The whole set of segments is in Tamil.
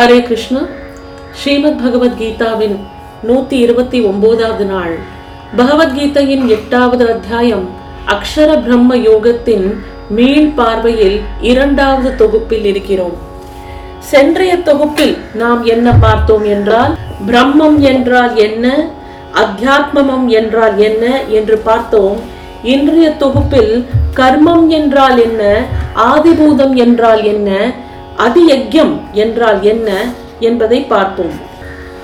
ஹரே கிருஷ்ணா. ஸ்ரீமத் பகவத்கீதாவின் நூத்தி இருபத்தி ஒன்பதாவது நாள். பகவத்கீதையின் எட்டாவது அத்தியாயம். அக்ஷர பிரம்ம யோகத்தின் மீள் பார்வையில் இரண்டாவது தொகுப்பில் இருக்கிறோம். சென்றைய தொகுப்பில் நாம் என்ன பார்த்தோம் என்றால் பிரம்மம் என்றால் என்ன அத்தியாத்மம் என்றால் என்ன என்று பார்த்தோம். இன்றைய தொகுப்பில் கர்மம் என்றால் என்ன ஆதிபூதம் என்றால் என்ன அதியஜ்யம் என்றால் என்ன என்பதை பார்ப்போம்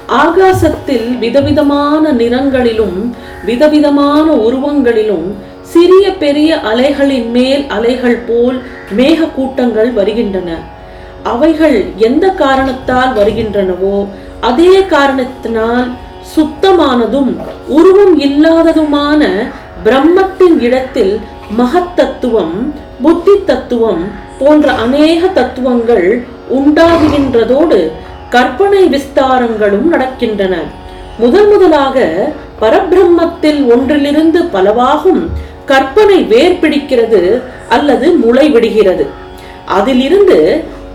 ஆகாசத்தில் விதவிதமான நிறங்களிலும் விதவிதமான உருவங்களிலும் சிறிய பெரிய அலைகளின் மேல் அலைகள் போல் மேக கூட்டங்கள் வருகின்றன. அவைகள் எந்த காரணத்தால் வருகின்றனவோ அதே காரணத்தினால் சுத்தமானதும் உருவம் இல்லாததுமான பிரம்மத்தின் இடத்தில் மகத்தத்துவம் புத்தி தத்துவம் போன்ற அநேக தத்துவங்கள் உண்டாகுகின்றதோடு கற்பனை விஸ்தாரங்களும் நடக்கின்றன. முதன் முதலாக பரபிரம்மத்தில் ஒன்றிலிருந்து பலவாகும் கற்பனை வேர் பிடிக்கிறது அல்லது முளை விடுகிறது அதிலிருந்து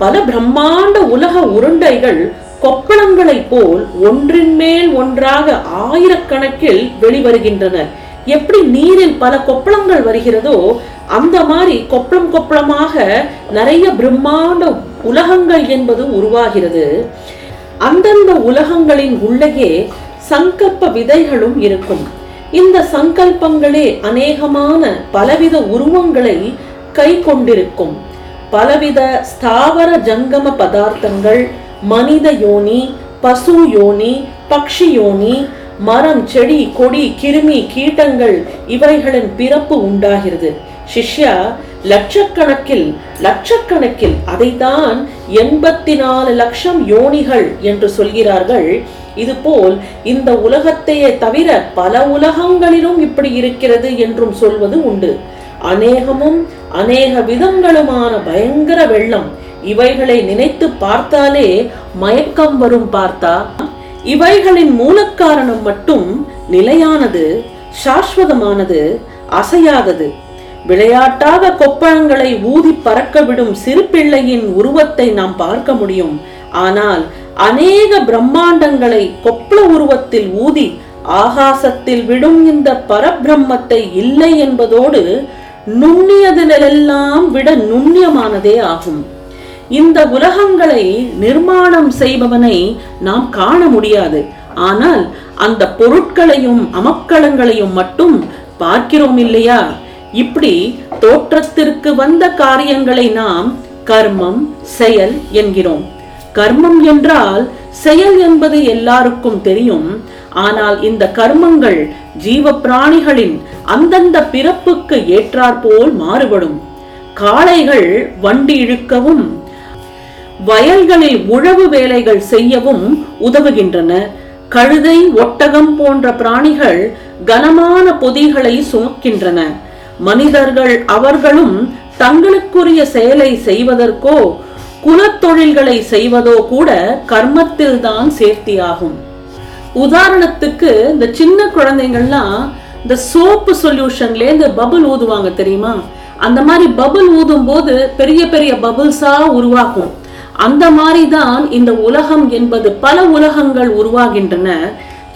பல பிரம்மாண்ட உலக உருண்டைகள் கொப்பளங்களைப் போல் ஒன்றின் மேல் ஒன்றாக ஆயிரக்கணக்கில் வெளிவருகின்றன. எப்படி நீரில் பல கொப்பளங்கள் வருகிறதோ அந்த மாதிரி கொப்பளம் கொப்பளமாக நிறைய பிரம்மாண்ட உலகங்கள் என்பது உருவாகிறது. அந்தந்த உலகங்களின் உள்ளேயே சங்கல்ப விதைகளும் இருக்கும். இந்த சங்கல்பங்களே அநேகமான பலவித உருவங்களை கை கொண்டிருக்கும் பலவித ஸ்தாவர ஜங்கம பதார்த்தங்கள் மனித யோனி பசு யோனி பக்ஷி யோனி மரம் செடி கொடி கிருமி கீட்டங்கள் இவைகளின் பிறப்பு உண்டாகிறது. சிஷ்யா லட்சக்கணக்கில் லட்சக்கணக்கில் அதைத்தான் எண்பத்தி நாலு லட்சம் யோனிகள் என்று சொல்கிறார்கள். இதுபோல் இந்த உலகத்தையே தவிர பல உலகங்களிலும் இப்படி இருக்கிறது என்றும் சொல்வது உண்டு. அநேகமும் அநேக விதங்களுமான பயங்கர வெள்ளம். இவைகளை நினைத்து பார்த்தாலே மயக்கம் வரும் பார்த்தா. இவைகளின் மூலக்காரணம் மட்டும் நிலையானது சாஸ்வதமானது அசையாதது. விளையாட்டாக கொப்பளங்களை ஊதி பறக்க விடும் சிறு பிள்ளையின் உருவத்தை நாம் பார்க்க முடியும். ஆனால் அநேக பிரம்மாண்டங்களை கொப்பள உருவத்தில் ஊதி ஆகாசத்தில் விடும் இந்த பரபிரம்மத்தை இல்லை என்பதோடு நுண்ணியதிலெல்லாம் விட நுண்ணியமானதே ஆகும். இந்த உலகங்களை நிர்மாணம் செய்பவனை நாம் காண முடியாது. ஆனால் அந்த பொருட்களையும் அமக்களங்களையும் மட்டும் பார்க்கிறோம் இல்லையா? இப்படி தோற்றத்திற்கு வந்த காரியங்களை நாம் கர்மம் செயல் என்கிறோம். கர்மம் என்றால் செயல் என்பது எல்லாருக்கும் தெரியும். ஆனால் இந்த கர்மங்கள் ஜீவ பிராணிகளின் அந்தந்த பிறப்புக்கு ஏற்றாற்போல் மாறுபடும். காளைகள் வண்டி இழுக்கவும் வயல்களில் உழவு வேலைகள் செய்யவும் உதவுகின்றன. கழுதை ஒட்டகம் போன்ற பிராணிகள் கனமான பொதிகளை சுமக்கின்றன. மனிதர்கள் அவர்களும் தங்களுக்குரிய செயலை செய்வதற்கோ குலத்தொழில்களை செய்வதோ கூட கர்மத்தில் தான் சேர்த்தியாகும். உதாரணத்துக்கு இந்த சின்ன குழந்தைங்கள்லாம் இந்த சோப்பு சொல்யூஷன்ல இந்த பபுள் ஊதுவாங்க தெரியுமா? அந்த மாதிரி பபுள் ஊதும் போது பெரிய பெரிய பபுள்ஸா உருவாகும். அந்த மாதிரி தான் இந்த உலகம் என்பது பல உலகங்கள் உருவாகின்றன.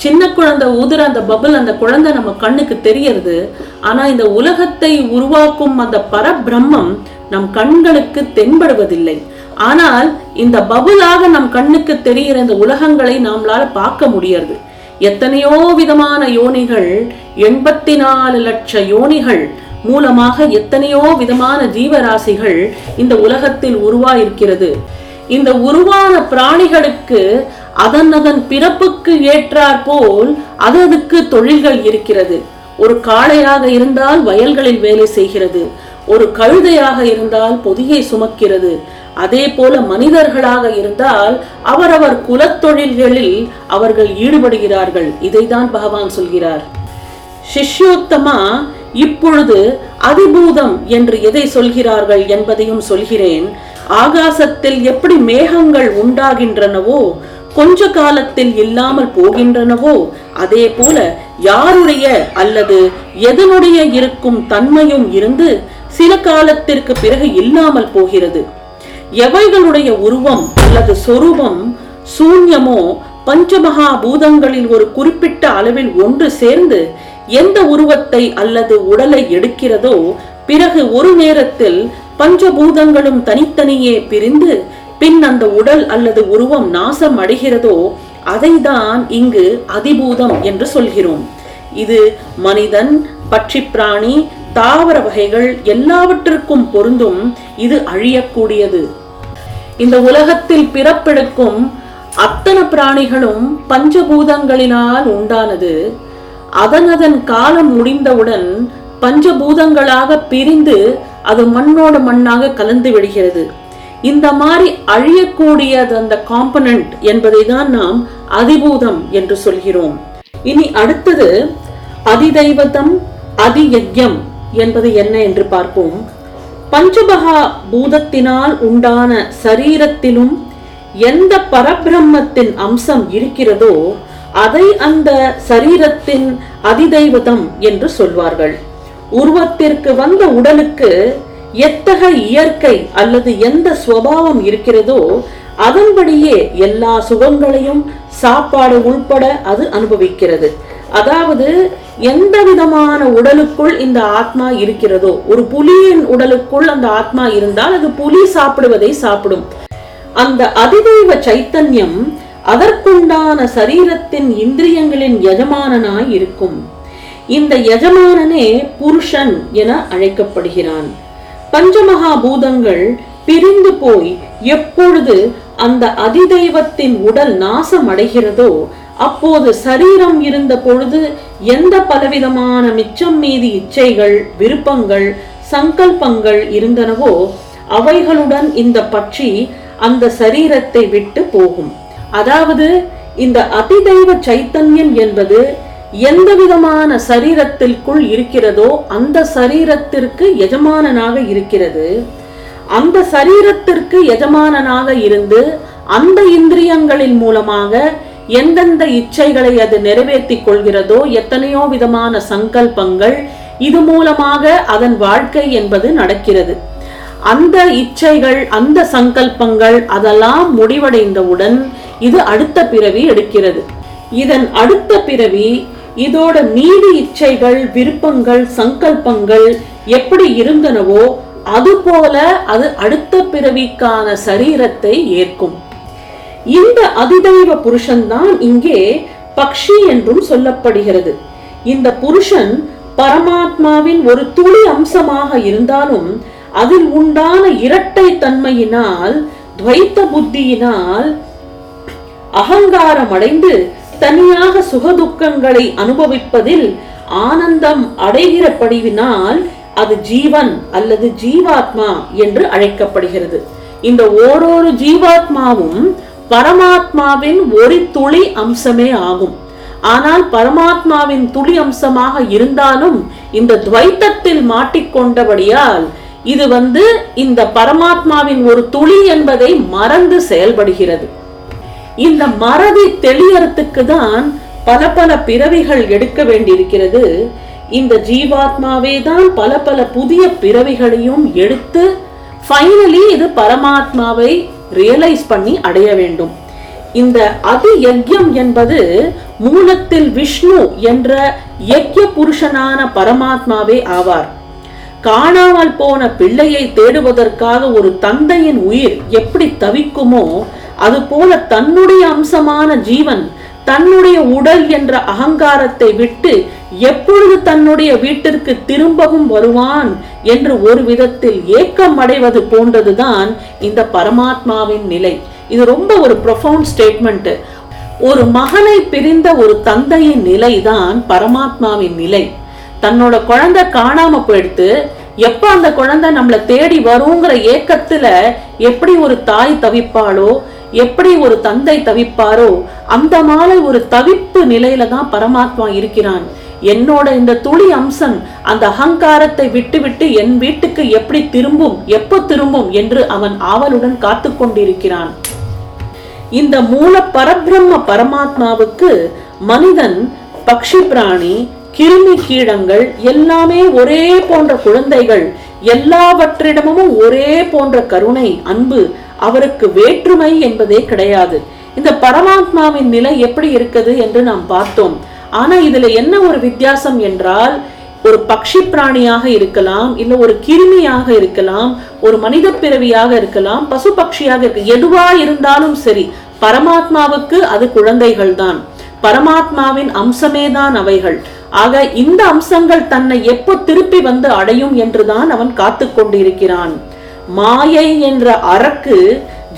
சின்ன குழந்தை ஊதுற அந்த பபுள் அந்த குழந்தை நம்ம கண்ணுக்கு தெரியறது. ஆனா இந்த உலகத்தை உருவாக்கும் அந்த பரபிரம்மம் நம் கண்களுக்கு தென்படுவதில்லை. ஆனால் இந்த பபுளாக நம் கண்ணுக்கு தெரிகிற இந்த உலகங்களை நம்மளால பார்க்க முடியறது. எத்தனையோ விதமான யோனிகள் எண்பத்தி நாலு லட்ச யோனிகள் மூலமாக எத்தனையோ விதமான ஜீவராசிகள் இந்த உலகத்தில் உருவாயிருக்கிறது. இந்த உருவான பிராணிகளுக்கு அதன் அதன் பிறப்புக்கு ஏற்றாற் போல் அது அதுக்கு தொழில்கள் இருக்கிறது. ஒரு காளையாக இருந்தால் வயல்களில் வேலை செய்கிறது. ஒரு கழுதையாக இருந்தால் பொதியை சுமக்கிறது. அதே போல மனிதர்களாக இருந்தால் அவரவர் குலத்தொழில்களில் அவர்கள் ஈடுபடுகிறார்கள். இதைதான் பகவான் சொல்கிறார். சிஷ்யோத்தமா இப்பொழுது அதிபூதம் என்று எதை சொல்கிறார்கள் என்பதையும் சொல்கிறேன். ஆகாசத்தில் எப்படி மேகங்கள் உண்டாகின்றனவோ கொஞ்ச காலத்தில் இல்லாமல் போகின்றனவோ அதே போல யாருடைய அல்லது எதனுடைய இருக்கும் தன்மையும் இருந்து சில காலத்திற்கு பிறகு இல்லாமல் போகிறது. எவைகளுடைய உருவம் அல்லது சொரூபம் சூன்யமோ பஞ்சமகா பூதங்களில் ஒரு குறிப்பிட்ட அளவில் ஒன்று சேர்ந்து எந்த உருவத்தை அல்லது உடலை எடுக்கிறதோ பிறகு ஒரு நேரத்தில் பஞ்சபூதங்களும் தனித்தனியே பிரிந்து பின் அந்த உடல் அல்லது உருவம் நாசம் அடைகிறதோ அதைதான் இங்கு அதிபூதம் என்று சொல்கிறோம். இது மனிதன் பட்சி பிராணி தாவர வகைகள் எல்லாவற்றிற்கும் பொருந்தும் இது அழியக்கூடியது. இந்த உலகத்தில் பிறப்பெடுக்கும் அத்தனை பிராணிகளும் பஞ்சபூதங்களினால் உண்டானது. அதனதன் காலம் முடிந்தவுடன் பஞ்சபூதங்களாக பிரிந்து அது மண்ணோட மண்ணாக கலந்து விடுகிறது. இந்த மாதிரி அழியக்கூடியது அந்த காம்பனண்ட் என்பதை தான் நாம் அதிபூதம் என்று சொல்கிறோம். இனி அடுத்தது அதிதைவதம் அதியஜ்யம் என்பது என்ன என்று பார்ப்போம். பஞ்சபகா பூதத்தினால் உண்டான சரீரத்திலும் எந்த பரபிரம்மத்தின் அம்சம் இருக்கிறதோ அதை அந்த சரீரத்தின் அதிதெய்வதம் என்று சொல்வார்கள். உருவத்திற்கு வந்த உடலுக்கு எத்தகைய இயற்கை அல்லது எந்த சுவாவம் இருக்கிறதோ அதன்படியே எல்லா சுகங்களையும் சாப்பாடு உள்பட அது அனுபவிக்கிறது. அதாவது எந்த விதமான உடலுக்குள் இந்த ஆத்மா இருக்கிறதோ ஒரு புலியின் உடலுக்குள் அந்த ஆத்மா இருந்தால் அது புலி சாப்பிடுவதை சாப்பிடும். அந்த அதிதெய்வ சைத்தன்யம் அதற்குண்டான சரீரத்தின் இந்திரியங்களின் எஜமானனாய் இருக்கும். இந்த எஜமானனே புருஷன் என அழைக்கப்படுகிறான். பஞ்சமகா பூதங்கள் பிரிந்து போய் எப்பொழுது அந்த அதிதெய்வத்தின் உடல் நாசம் அடைகிறதோ அப்போது சரீரம் இருந்த பொழுது எந்த பலவிதமான மிச்சம் மீதி இச்சைகள் விருப்பங்கள் சங்கல்பங்கள் இருந்தனவோ அவைகளுடன் இந்த பட்சி அந்த சரீரத்தை விட்டு போகும். அதாவது இந்த அதிதெய்வ சைத்தன்யம் என்பது எந்த விதமான சரீரத்திற்குள் இருக்கிறதோ அந்த சரீரத்திற்கு எஜமானனாக இருக்கிறது. அந்த சரீரத்திற்கு எஜமானனாக இருந்து அந்த இந்திரியங்களின் மூலமாக எந்தெந்த இச்சைகளை அது நிறைவேற்றிக் கொள்கிறதோ எத்தனையோ விதமான சங்கல்பங்கள் இது மூலமாக அதன் வாழ்க்கை என்பது நடக்கிறது. அந்த இச்சைகள் அந்த சங்கல்பங்கள் அதெல்லாம் முடிவடைந்தவுடன் இது அடுத்த பிறவி எடுக்கிறது. இதன் அடுத்த பிறவி இதோட நீதி இச்சைகள் விருப்பங்கள் சங்கல்பங்கள் எப்படி இருந்தனவோ அதுபோல அது அடுத்த பிறவிக்கான சரீரத்தை ஏற்கும். இந்த அதிதெய்வ புருஷன்தான் இங்கே பக்ஷி என்றும் சொல்லப்படுகிறது. இந்த புருஷன் பரமாத்மாவின் ஒரு துளி அம்சமாக இருந்தாலும் அதில் உண்டான இரட்டை தன்மையினால் துவைத்த புத்தியினால் அகங்காரம் அடைந்து தனியாக சுகதுக்கங்களை அனுபவிப்பதில் ஆனந்தம் அடைகிற படிவினால் அது ஜீவன் அல்லது ஜீவாத்மா என்று அழைக்கப்படுகிறது. இந்த ஓரொரு ஜீவாத்மாவும் பரமாத்மாவின் ஒரு துளி அம்சமே ஆகும். ஆனால் பரமாத்மாவின் துளி அம்சமாக இருந்தாலும் இந்த துவைத்தத்தில் மாட்டிக்கொண்டபடியால் இது வந்து இந்த பரமாத்மாவின் ஒரு துளி என்பதை மறந்து செயல்படுகிறது. இந்த மறதி தெளியறதுக்கு தான் பல பல பிறவிகள் எடுக்க வேண்டியிருக்கிறது. இந்த ஜீவாத்மாவே தான் பல பல புதிய பிறவிகளையும் எடுத்து ஃபைனலி இது பரமாத்மாவை ரியலைஸ் பண்ணி அடைய வேண்டும். இந்த அதி யஜ்யம் என்பது மூலத்தில் விஷ்ணு என்ற யக்ய புருஷனான பரமாத்மாவே ஆவார். காணாமல் போன பிள்ளையை தேடுவதற்காக ஒரு தந்தையின் உயிர் எப்படி தவிக்குமோ அதுபோல தன்னுடைய அம்சமான ஜீவன் தன்னுடைய உடல் என்ற அகங்காரத்தை விட்டு எப்பொழுது தன்னுடைய வீட்டிற்கு திரும்பவும் வருவான் என்று ஒரு விதத்தில் ஏக்கம் அடைவது போன்றதுதான் இந்த பரமாத்மாவின் நிலை. இது ரொம்ப ஒரு ப்ரொஃபவுண்ட் ஸ்டேட்மெண்ட் ஒரு மகனை பிரிந்த ஒரு தந்தையின் நிலைதான் பரமாத்மாவின் நிலை. தன்னோட குழந்தை காணாம போயிடுத்து எப்ப அந்த குழந்தை நம்மளை தேடி வருங்கிற ஏக்கத்துல எப்படி ஒரு தாய் தவிப்பாளோ எப்படி ஒரு தந்தை தவிப்பாரோ அந்த மாதிரி ஒரு தவிப்பு நிலையில தான் பரமாத்மா இருக்கிறான். என்னோட இந்த துளி அம்சம் அந்த அகங்காரத்தை விட்டுவிட்டு என் வீட்டுக்கு எப்படி திரும்பும் எப்போ திரும்பும் என்று அவன் ஆவலுடன் காத்து கொண்டிருக்கிறான். இந்த மூல பரபிரம்ம பரமாத்மாவுக்கு மனிதன் பக்ஷி பிராணி கிருமி கீழங்கள் எல்லாமே ஒரே போன்ற குழந்தைகள் எல்லாவற்றிடமும் ஒரே போன்ற கருணை அன்பு அவருக்கு வேற்றுமை என்பதே கிடையாது. இந்த பரமாத்மாவின் நிலை எப்படி இருக்குது என்று நாம் பார்த்தோம். ஆனா இதுல என்ன ஒரு வித்தியாசம் என்றால் ஒரு பக்ஷி பிராணியாக இருக்கலாம் இல்ல ஒரு கிருமியாக இருக்கலாம் ஒரு மனித பிறவியாக இருக்கலாம் பசு பட்சியாக இருக்கு. எதுவா இருந்தாலும் சரி பரமாத்மாவுக்கு அது குழந்தைகள் தான் பரமாத்மாவின் அம்சமே தான் அவைகள். ஆக இந்த அம்சங்கள் தன்னை எப்போ திருப்பி வந்து அடையும் என்றுதான் அவன் காத்து கொண்டிருக்கிறான் மாயை என்ற அரக்கு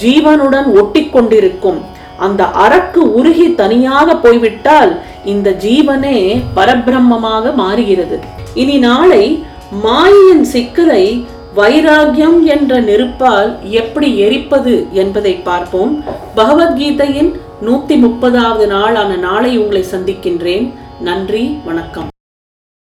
ஜீவனுடன் ஒட்டி கொண்டிருக்கும் அந்த அரக்கு உருகி தனியாக போய்விட்டால் இந்த ஜீவனே பரபிரம்மமாக மாறுகிறது. இனி நாளை மாயையின் சிக்கலை வைராகியம் என்ற நெருப்பால் எப்படி எரிப்பது என்பதை பார்ப்போம். பகவத்கீதையின் நூத்தி முப்பதாவது நாளான நாளை உங்களை சந்திக்கின்றேன். நன்றி வணக்கம்.